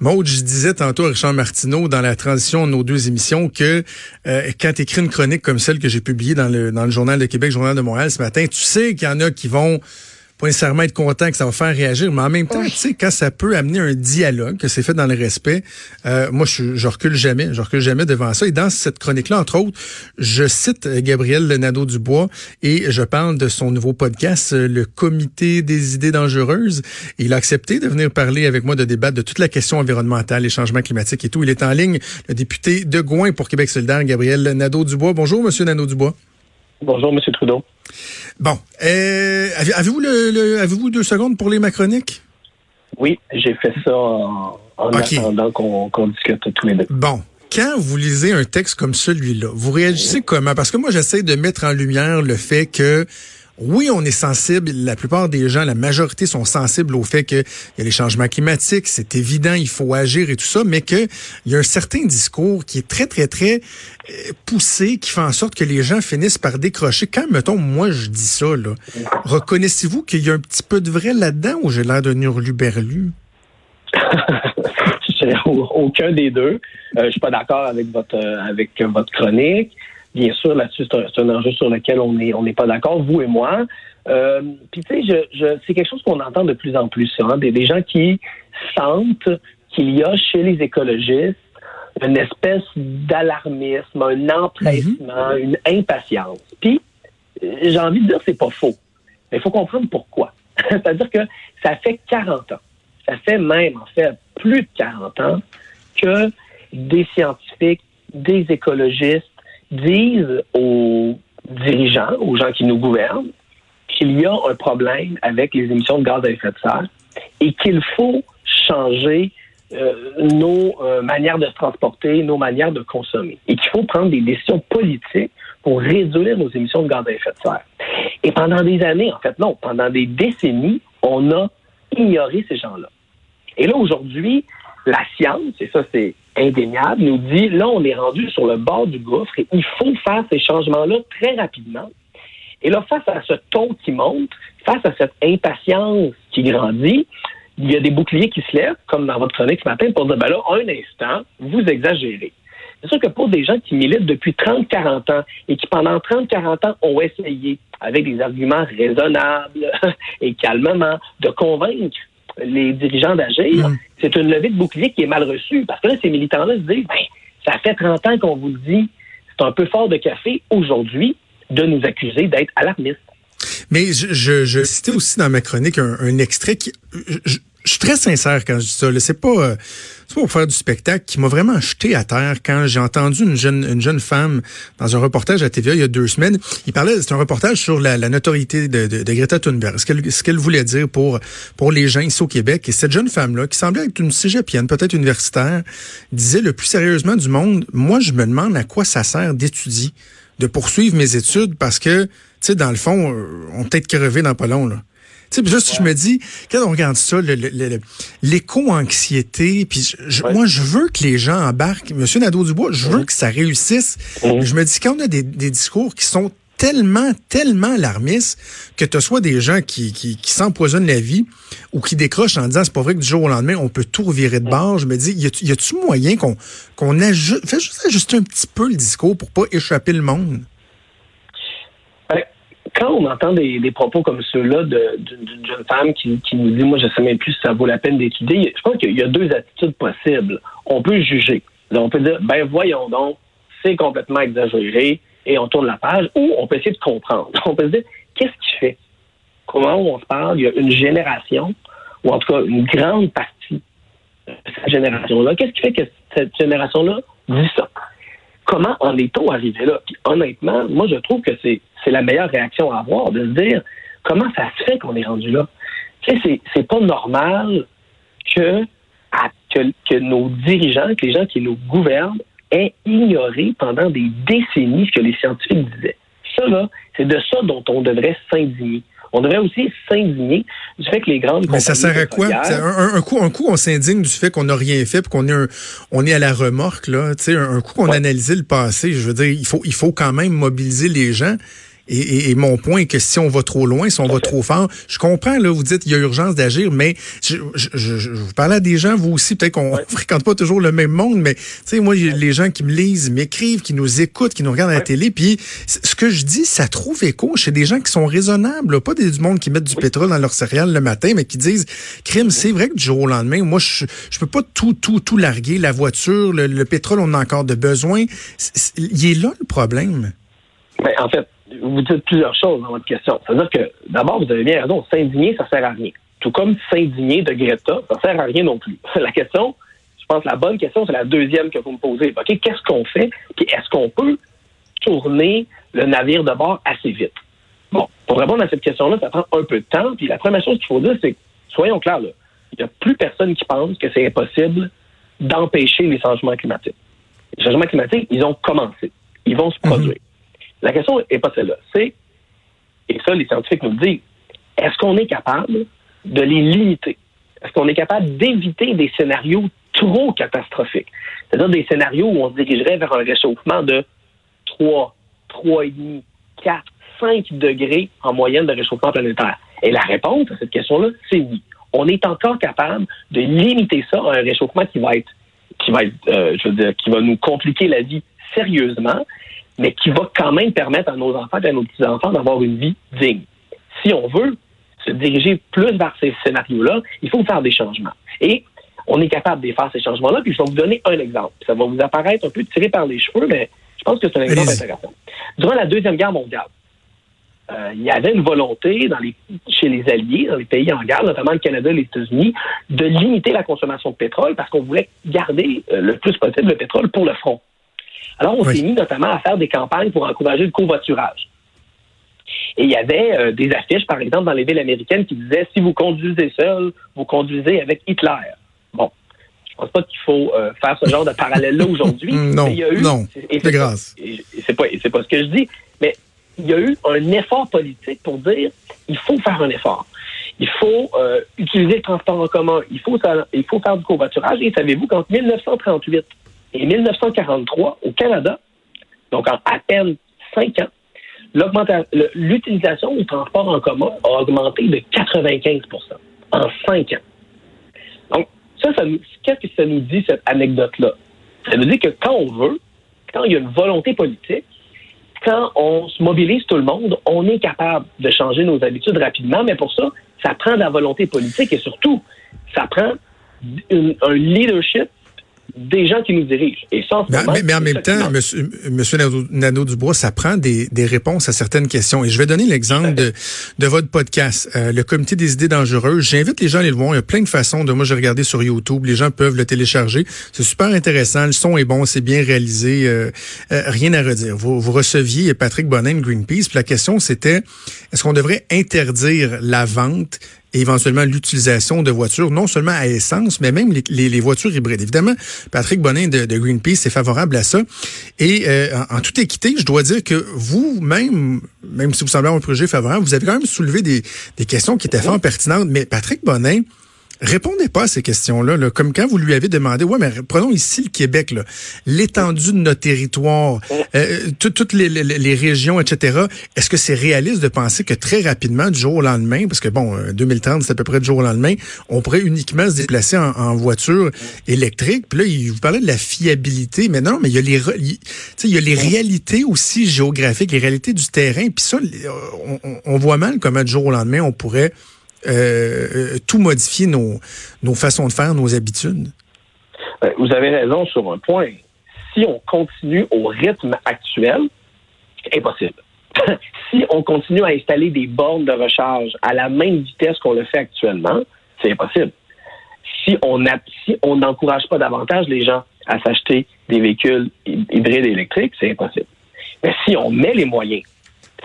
Maud, je disais tantôt à Richard Martineau dans la transition de nos deux émissions que euh, quand tu écris une chronique comme celle que j'ai publiée dans le, dans le Journal de Québec, Journal de Montréal ce matin, tu sais qu'il y en a qui vont pas nécessairement être content que ça va faire réagir, mais en même temps, tu sais, quand ça peut amener un dialogue, que c'est fait dans le respect, euh, moi, je, je recule jamais, je recule jamais devant ça. Et dans cette chronique-là, entre autres, je cite Gabriel Nadeau-Dubois et je parle de son nouveau podcast, le Comité des idées dangereuses. il a accepté de venir parler avec moi, de débattre de toute la question environnementale, les changements climatiques et tout. Il est en ligne, le député de Gouin pour Québec solidaire, Gabriel Nadeau-Dubois. Bonjour, Monsieur Nadeau-Dubois. Bonjour, M. Trudeau. Bon. Euh, avez-vous le, avez-vous deux secondes pour les macroniques? Oui, j'ai fait ça en, attendant qu'on discute tous les deux. Bon. Quand vous lisez un texte comme celui-là, vous réagissez comment? Parce que moi, j'essaie de mettre en lumière le fait que oui, on est sensible. La plupart des gens, la majorité sont sensibles au fait qu'il y a les changements climatiques. C'est évident, il faut agir et tout ça, mais qu'il y a un certain discours qui est très, très, très euh, poussé, qui fait en sorte que les gens finissent par décrocher. Quand, mettons, moi, je dis ça, là, reconnaissez-vous qu'il y a un petit peu de vrai là-dedans ou j'ai l'air d'un hurluberlu? aucun des deux. Euh, je suis pas d'accord avec votre euh, avec votre chronique. Bien sûr, là-dessus, c'est un, enjeu sur lequel on n'est on pas d'accord, vous et moi. Euh, Puis tu sais, je, je, c'est quelque chose qu'on entend de plus en plus, hein, des, des gens qui sentent qu'il y a chez les écologistes une espèce d'alarmisme, un empressement, mhm. une impatience. Puis, j'ai envie de dire c'est pas faux. Mais il faut comprendre pourquoi. C'est-à-dire que ça fait 40 ans, ça fait même, en fait, plus de 40 ans que des scientifiques, des écologistes disent aux dirigeants, aux gens qui nous gouvernent, qu'il y a un problème avec les émissions de gaz à effet de serre et qu'il faut changer euh, nos euh, manières de se transporter, nos manières de consommer et qu'il faut prendre des décisions politiques pour réduire nos émissions de gaz à effet de serre. Et pendant des années, en fait, non, pendant des décennies, on a ignoré ces gens-là. Et là, aujourd'hui, la science, et ça c'est indéniable, nous dit, là, on est rendu sur le bord du gouffre et il faut faire ces changements-là très rapidement. Et là, face à ce ton qui monte, face à cette impatience qui grandit, il y a des boucliers qui se lèvent, comme dans votre chronique ce matin, pour dire, ben là, un instant, vous exagérez. C'est sûr que pour des gens qui militent depuis 30-40 ans et qui pendant 30-40 ans ont essayé, avec des arguments raisonnables et calmement, de convaincre les dirigeants d'agir, mm. c'est une levée de bouclier qui est mal reçue. Parce que là, ces militants-là se disent, ben, ça fait 30 ans qu'on vous dit, c'est un peu fort de café aujourd'hui de nous accuser d'être alarmistes. Mais je, je, citais aussi dans ma chronique un, extrait qui, je suis très sincère quand je dis ça. C'est pas, euh, c'est pas pour faire du spectacle qui m'a vraiment jeté à terre quand j'ai entendu une jeune, une jeune femme dans un reportage à TVA il y a deux semaines. Il parlait, c'est un reportage sur la, notoriété de, de, Greta Thunberg, ce qu'elle, ce qu'elle voulait dire pour, pour les gens ici au Québec. Et cette jeune femme-là, qui semblait être une cégepienne, peut-être universitaire, disait le plus sérieusement du monde, moi, je me demande à quoi ça sert d'étudier, de poursuivre mes études parce que, tu sais, dans le fond, euh, on peut être crevé dans pas long, là. Tu sais, juste, je me dis, quand on regarde ça, l'éco-anxiété, puis moi, je veux que les gens embarquent. Monsieur Nadeau-Dubois, je veux que ça réussisse. Je me dis, quand on a des, discours qui sont tellement, tellement alarmistes que ce soit des gens qui, qui, qui s'empoisonnent la vie ou qui décrochent en disant c'est pas vrai que du jour au lendemain on peut tout revirer de bord. Je me dis, y a-tu moyen qu'on qu'on ajuste, fait juste ajuster un petit peu le discours pour pas échapper le monde? Quand on entend des, propos comme ceux-là d'une jeune femme qui, nous dit, moi, je ne sais même plus si ça vaut la peine d'étudier, je pense qu'il y a deux attitudes possibles. On peut juger. On peut dire, ben voyons donc, c'est complètement exagéré et on tourne la page, ou on peut essayer de comprendre. On peut se dire, qu'est-ce qui fait? Comment on se parle? Il y a une génération, ou en tout cas une grande partie de cette génération-là. Qu'est-ce qui fait que cette génération-là dit ça? Comment en est-on arrivé là? Puis honnêtement, moi, je trouve que c'est c'est la meilleure réaction à avoir, de se dire comment ça se fait qu'on est rendu là? Tu sais, c'est pas normal que, que, nos dirigeants, que les gens qui nous gouvernent, aient ignoré pendant des décennies ce que les scientifiques disaient. Ça, là, c'est de ça dont on devrait s'indigner. On devrait aussi s'indigner du fait que les grandes Mais ça sert à quoi? Un, coup, un coup, on s'indigne du fait qu'on n'a rien fait et qu'on est, on est à la remorque. Là. un, un coup, on analyse le passé. Je veux dire, il faut, il faut quand même mobiliser les gens Et, mon point est que si on va trop loin, si on va trop fort, je comprends, là, vous dites il y a urgence d'agir, mais je, je, vous parle à des gens, vous aussi, peut-être qu'on ne fréquente pas toujours le même monde, mais tu sais, moi, les gens qui me lisent, m'écrivent, qui nous écoutent, qui nous regardent à la télé, puis ce que je dis, ça trouve écho chez des gens qui sont raisonnables, pas des, du monde qui mettent du pétrole dans leur céréales le matin, mais qui disent, crime, c'est vrai que du jour au lendemain, moi, je, je peux pas tout, tout, tout larguer, la voiture, le, pétrole, on a encore de besoin. il est là le problème. Ben, en fait, vous dites plusieurs choses dans votre question. C'est-à-dire que, d'abord, vous avez bien raison, s'indigner, ça sert à rien. Tout comme s'indigner de Greta, ça sert à rien non plus. La question, je pense la bonne question, c'est la deuxième que vous me posez. OK, qu'est-ce qu'on fait? Puis est-ce qu'on peut tourner le navire de bord assez vite? Bon, pour répondre à cette question-là, ça prend un peu de temps. Puis la première chose qu'il faut dire, c'est, soyons clairs, là, il n'y a plus personne qui pense que c'est impossible d'empêcher les changements climatiques. Les changements climatiques, ils ont commencé. Ils vont se mhm. produire. La question n'est pas celle-là. C'est, et ça, les scientifiques nous le disent, est-ce qu'on est capable de les limiter? Est-ce qu'on est capable d'éviter des scénarios trop catastrophiques? C'est-à-dire des scénarios où on se dirigerait vers un réchauffement de 3, 3,5, 4, 5 degrés en moyenne de réchauffement planétaire. Et la réponse à cette question-là, c'est oui. On est encore capable de limiter ça à un réchauffement qui va être, qui va être, euh, je veux dire, qui va nous compliquer la vie sérieusement, mais qui va quand même permettre à nos enfants et à nos petits-enfants d'avoir une vie digne. Si on veut se diriger plus vers ces scénarios-là, il faut faire des changements. Et on est capable de faire ces changements-là. Puis je vais vous donner un exemple. Ça va vous apparaître un peu tiré par les cheveux, mais je pense que c'est un exemple intéressant. Durant la Deuxième Guerre mondiale, euh, il y avait une volonté dans les, chez les Alliés, dans les pays en guerre, notamment le Canada et les États-Unis, de limiter la consommation de pétrole parce qu'on voulait garder euh, le plus possible le pétrole pour le front. Alors, on s'est mis notamment à faire des campagnes pour encourager le covoiturage. Et il y avait euh, des affiches, par exemple, dans les villes américaines qui disaient si vous conduisez seul, vous conduisez avec Hitler. Bon, je pense pas qu'il faut euh, faire ce genre de parallèle-là aujourd'hui. non, il y a eu, non, c'est grâce. C'est pas, c'est pas ce que je dis, mais il y a eu un effort politique pour dire il faut faire un effort. Il faut euh, utiliser le transport en commun. Il faut, il faut faire du covoiturage. Et savez-vous qu'entre 1938 et 1943, au Canada, donc en à peine cinq ans, l'utilisation du transport en commun a augmenté de 95% en cinq ans. Donc, ça, ça qu'est-ce que ça nous dit, cette anecdote-là? Ça nous dit que quand on veut, quand il y a une volonté politique, quand on se mobilise tout le monde, on est capable de changer nos habitudes rapidement, mais pour ça, ça prend de la volonté politique et surtout, ça prend un leadership des gens qui nous dirigent. Et ça, mais, en même temps, monsieur, monsieur Nadeau-Dubois, ça prend des, des, réponses à certaines questions. Et je vais donner l'exemple de, de votre podcast, euh, le Comité des idées dangereuses. J'invite les gens à aller le voir. Il y a plein de façons. De moi, j'ai regardé sur YouTube. Les gens peuvent le télécharger. C'est super intéressant. Le son est bon, c'est bien réalisé. Euh, euh, rien à redire. Vous, vous receviez Patrick Bonin de Greenpeace. Puis la question, c'était est-ce qu'on devrait interdire la vente et éventuellement l'utilisation de voitures, non seulement à essence, mais même les, voitures hybrides. Évidemment, Patrick Bonin de, Greenpeace est favorable à ça. Et euh, en, toute équité, je dois dire que vous-même, même si vous semblez un projet favorable, vous avez quand même soulevé des, des questions qui étaient fort pertinentes. Mais Patrick Bonin, répondez pas à ces questions-là. Là. Comme quand vous lui avez demandé, ouais, mais prenons ici le Québec, l'étendue de notre territoire, euh, toutes les, les, régions, etc. Est-ce que c'est réaliste de penser que très rapidement, du jour au lendemain, parce que bon, 2030, euh, c'est à peu près du jour au lendemain, on pourrait uniquement se déplacer en, voiture électrique? Puis là, il vous parlait de la fiabilité, mais non, mais il y a les, il y a les réalités aussi géographiques, les réalités du terrain. Puis ça, on, on voit mal comment du jour au lendemain, on pourrait euh, tout modifier nos, nos façons de faire, nos habitudes? Ben, vous avez raison sur un point. Si on continue au rythme actuel, c'est impossible. si on continue à installer des bornes de recharge à la même vitesse qu'on le fait actuellement, c'est impossible. Si on si on n'encourage pas davantage les gens à s'acheter des véhicules hybrides et électriques, c'est impossible. Mais si on met les moyens,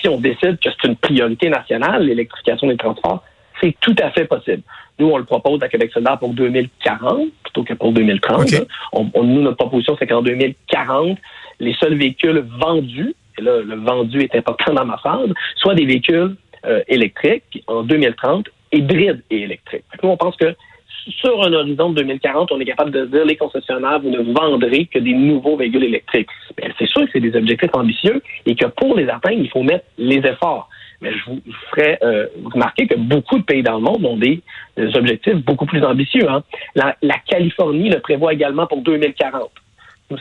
si on décide que c'est une priorité nationale, l'électrification des transports, c'est tout à fait possible. Nous, on le propose à Québec solidaire pour 2040 plutôt que pour 2030. nous, notre proposition, c'est qu'en 2040, les seuls véhicules vendus, et là, le vendu est important dans ma phrase, soient des véhicules euh, électriques, en 2030, hybrides et électriques. Nous, on pense que sur un horizon de 2040, on est capable de dire les concessionnaires, vous ne vendrez que des nouveaux véhicules électriques. c'est sûr que c'est des objectifs ambitieux et que pour les atteindre, il faut mettre les efforts. Mais je vous, ferai euh, remarquer que beaucoup de pays dans le monde ont des, objectifs beaucoup plus ambitieux. Hein. La, Californie le prévoit également pour 2040.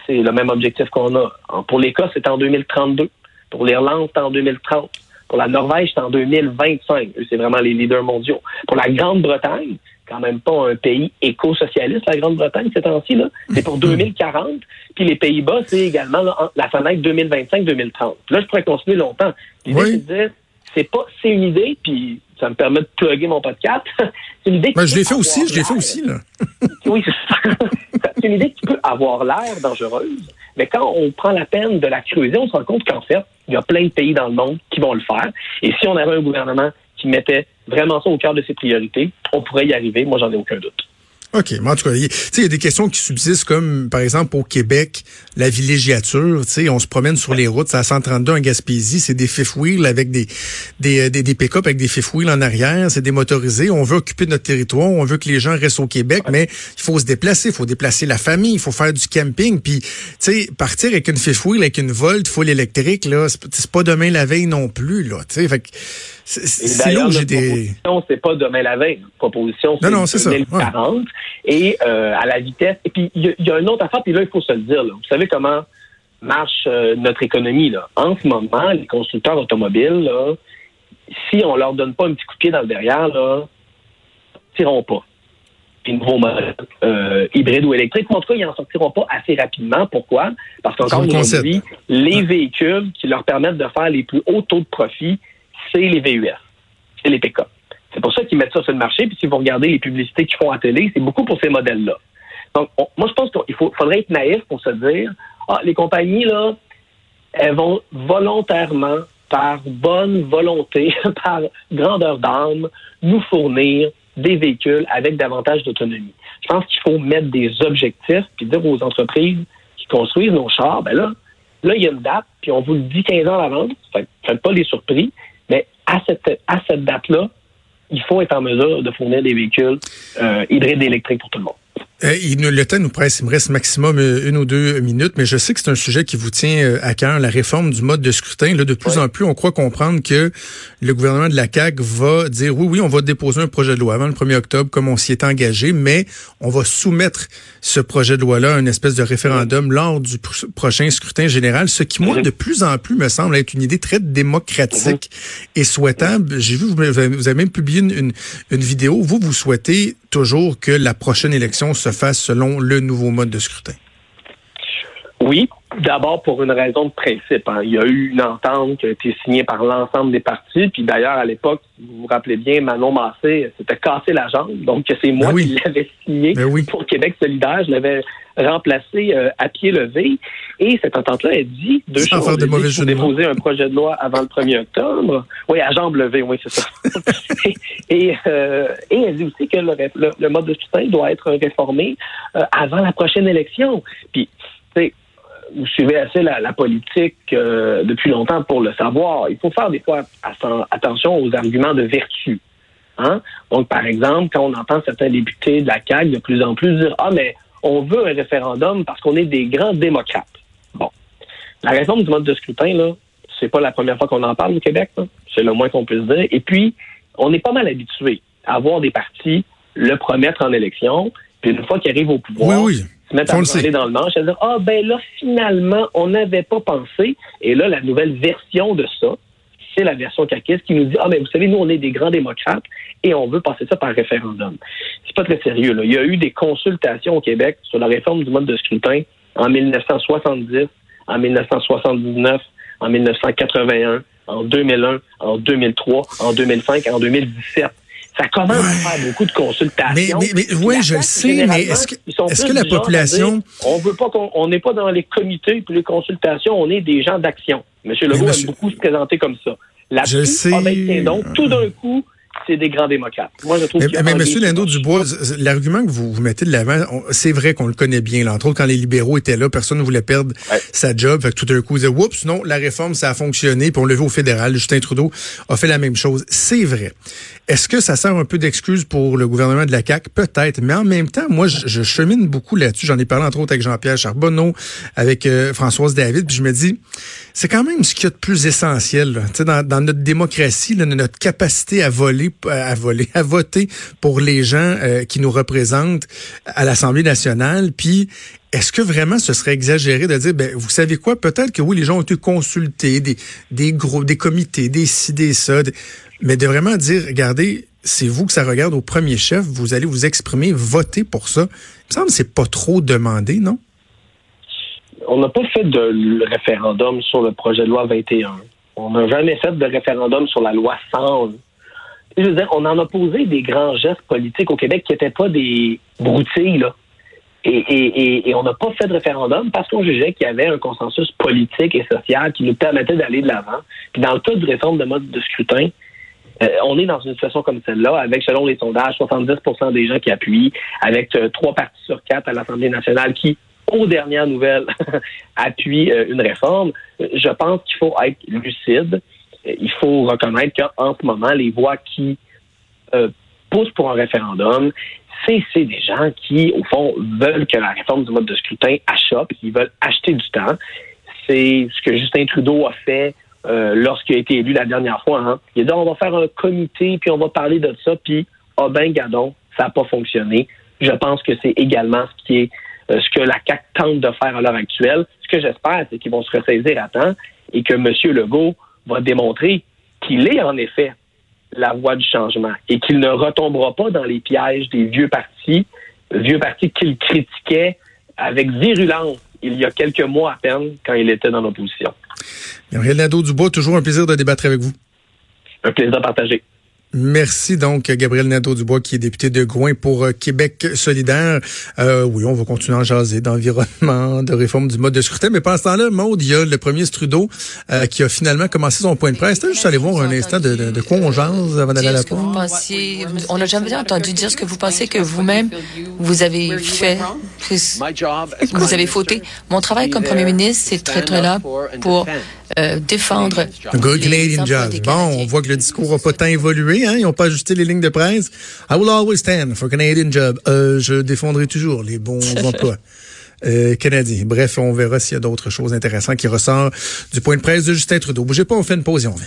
C'est le même objectif qu'on a. Pour l'Écosse, c'est en 2032. Pour l'Irlande, c'est en 2030. Pour la Norvège, c'est en 2025. C'est vraiment les leaders mondiaux. Pour la Grande-Bretagne, quand même pas un pays éco-socialiste, la Grande-Bretagne, ces temps-ci, là. C'est pour 2040. Puis les Pays-Bas, c'est également la fenêtre 2025-2030. Là, je pourrais continuer longtemps. L'idée, c'est de dire, c'est pas, c'est une idée, puis ça me permet de plugger mon podcast. c'est une idée ben, je l'ai fait aussi, je l'ai fait aussi, là. oui, c'est une idée qui peut avoir l'air dangereuse, mais quand on prend la peine de la creuser, on se rend compte qu'en fait, il y a plein de pays dans le monde qui vont le faire. Et si on avait un gouvernement qui mettait vraiment ça au cœur de ses priorités, on pourrait y arriver. Moi, j'en ai aucun doute. OK. Mais en tout cas, il y a des questions qui subsistent comme, par exemple, au Québec, la villégiature. On se promène sur les routes, c'est à 132 en Gaspésie, c'est des fifth wheels avec des, des, euh, des, des pick-up avec des fifth wheels en arrière, c'est des motorisés. On veut occuper notre territoire, on veut que les gens restent au Québec, mais il faut se déplacer, il faut déplacer la famille, il faut faire du camping. Puis, tu sais, partir avec une fifth wheel, avec une Volt full électrique, là, c'est pas demain la veille non plus, là. Tu sais, fait c'est là où j'ai des. c'est pas demain la veille. Proposition, c'est 2040. Et euh, à la vitesse. Et puis, il y, a une autre affaire, puis là, il faut se le dire. Vous savez comment marche euh, notre économie. Là. En ce moment, les constructeurs automobiles, là, si on leur donne pas un petit coup de pied dans le derrière, là, tireront pas. Puis nouveaux modèles euh, hybrides ou électriques, en tout cas, ils n'en sortiront pas assez rapidement. Pourquoi? Parce qu'encore aujourd'hui, les véhicules qui leur permettent de faire les plus hauts taux de profit, c'est les VUS, c'est les pick-up. C'est pour ça qu'ils mettent ça sur le marché. Puis si vous regardez les publicités qu'ils font à télé, c'est beaucoup pour ces modèles-là. Donc, moi, je pense qu'il faudrait être naïf pour se dire, ah, les compagnies, là, elles vont volontairement, par bonne volonté, par grandeur d'âme, nous fournir des véhicules avec davantage d'autonomie. Je pense qu'il faut mettre des objectifs, puis dire aux entreprises qui construisent nos chars, ben là, là, il y a une date, puis on vous le dit 15 ans à l'avance, faites pas les surpris, mais à cette, à cette date-là, il faut être en mesure de fournir des véhicules euh, hybrides électriques pour tout le monde. Euh, le temps nous presse, il me reste maximum euh, une ou deux minutes, mais je sais que c'est un sujet qui vous tient euh, à cœur, la réforme du mode de scrutin. Là, de plus en plus, on croit comprendre que le gouvernement de la CAQ va dire oui, oui, on va déposer un projet de loi avant le 1er octobre, comme on s'y est engagé, mais on va soumettre ce projet de loi-là à une espèce de référendum lors du prochain scrutin général, ce qui, moi, de plus en plus me semble être une idée très démocratique et souhaitable. J'ai vu, vous avez même publié une, une vidéo. Vous, vous souhaitez toujours que la prochaine élection se fasse selon le nouveau mode de scrutin? Oui, d'abord pour une raison de principe. Hein. Il y a eu une entente qui a été signée par l'ensemble des partis. Puis d'ailleurs, à l'époque, vous vous rappelez bien, Manon Massé s'était cassé la jambe. Donc c'est moi ben qui l'avais signé ben pour Québec solidaire. Je l'avais remplacé euh, à pied levé. Et cette entente-là, elle dit deux choses. Faire de déposer un projet de loi avant le 1er octobre. Oui, à jambe levée, oui, c'est ça. et, euh, et elle dit aussi que le, mode de scrutin doit être réformé euh, avant la prochaine élection. Puis, vous suivez assez la, politique depuis longtemps pour le savoir. Il faut faire des fois attention aux arguments de vertu. Hein? Donc, par exemple, quand on entend certains députés de la CAQ de plus en plus dire Ah, mais on veut un référendum parce qu'on est des grands démocrates. Bon. La réforme du mode de scrutin, là, c'est pas la première fois qu'on en parle au Québec, c'est le moins qu'on puisse dire. Et puis, on est pas mal habitué à avoir des partis le promettre en élection, puis une fois qu'ils arrivent au pouvoir, se mettre à parler dans le manche, à dire Ah ben là, finalement, on n'avait pas pensé. Et là, la nouvelle version de ça, c'est la version caquiste qui nous dit Ah, mais vous savez, nous, on est des grands démocrates et on veut passer ça par référendum. C'est pas très sérieux. Là. Il y a eu des consultations au Québec sur la réforme du mode de scrutin en 1970, en 1979, en 1981, en 2001, en 2003, en 2005, en 2017 ça commence à faire beaucoup de consultations. Mais, mais, oui, je le sais, mais est-ce que, est que la population... on veut pas qu'on n'est pas dans les comités pour les consultations, on est des gens d'action. M. Legault aime beaucoup se présenter comme ça. La je sais. donc, tout d'un coup, c'est des grands démocrates. Moi, je trouve mais, mais M. Lindo Dubois, l'argument que vous, vous mettez de l'avant, c'est vrai qu'on le connaît bien. Là. Entre autres, quand les libéraux étaient là, personne ne voulait perdre sa job. Fait que tout d'un coup, ils disaient, oups, non, la réforme, ça a fonctionné, puis on le vu au fédéral. Justin Trudeau a fait la même chose. C'est vrai. Est-ce que ça sert un peu d'excuse pour le gouvernement de la CAQ? Peut-être. Mais en même temps, moi, je, chemine beaucoup là-dessus. J'en ai parlé entre autres avec Jean-Pierre Charbonneau, avec euh, Françoise David, puis je me dis, c'est quand même ce qu'il y a de plus essentiel dans, dans notre démocratie, là, notre capacité à voler, à voler, à voter pour les gens euh, qui nous représentent à l'Assemblée nationale. Puis, est-ce que vraiment ce serait exagéré de dire, ben, vous savez quoi, peut-être que oui, les gens ont été consultés, des, des groupes, des comités, des ci, des ça, mais de vraiment dire, regardez, c'est vous que ça regarde au premier chef, vous allez vous exprimer, voter pour ça. Il me semble que c'est pas trop demandé, non? On n'a pas fait de référendum sur le projet de loi 21. On n'a jamais fait de référendum sur la loi 100. Je veux dire, on en a posé des grands gestes politiques au Québec qui n'étaient pas des broutilles, là. Et, on n'a pas fait de référendum parce qu'on jugeait qu'il y avait un consensus politique et social qui nous permettait d'aller de l'avant. Puis dans le cas de réforme de mode de scrutin, euh, on est dans une situation comme celle-là, avec, selon les sondages, 70% des gens qui appuient, avec euh, trois partis sur quatre à l'Assemblée nationale qui, aux dernières nouvelles, appuient euh, une réforme. Je pense qu'il faut être lucide. Il faut reconnaître qu'en ce moment, les voix qui poussent pour un référendum, c'est des gens qui, au fond, veulent que la réforme du mode de scrutin achoppe, qui veulent acheter du temps. C'est ce que Justin Trudeau a fait euh, lorsqu'il a été élu la dernière fois. Hein. Il a dit on va faire un comité, puis on va parler de ça, puis ah oh ben gadon, ça n'a pas fonctionné. Je pense que c'est également ce qui est euh, ce que la CAC tente de faire à l'heure actuelle. Ce que j'espère, c'est qu'ils vont se ressaisir à temps et que M. Legault va démontrer qu'il est en effet la voie du changement et qu'il ne retombera pas dans les pièges des vieux partis, vieux partis qu'il critiquait avec virulence il y a quelques mois à peine quand il était dans l'opposition. Gabriel Nadeau-Dubois, toujours un plaisir de débattre avec vous. Un plaisir partagé. Merci donc Gabriel Nadeau-Dubois qui est député de Gouin pour euh, Québec solidaire. Euh, oui, on va continuer à jaser d'environnement, de réforme du mode de scrutin. Mais pendant ce temps-là, Maude, il y a le premier Trudeau euh, qui a finalement commencé son point de presse. Juste aller voir un instant de, de, de quoi on jase avant d'aller à la pause? On n'a jamais entendu dire ce que vous pensez que vous-même vous avez fait. Vous avez fauté. Mon travail comme premier ministre, c'est d'être là pour euh, défendre. Good Canadian job. Bon, on voit que le discours n'a pas tant évolué. Hein? Ils n'ont pas ajusté les lignes de presse. I will always stand for Canadian job. Euh, je défendrai toujours les bons emplois. Euh, canadiens. Bref, on verra s'il y a d'autres choses intéressantes qui ressortent du point de presse de Justin Trudeau. Bougez pas, on fait une pause et on vient.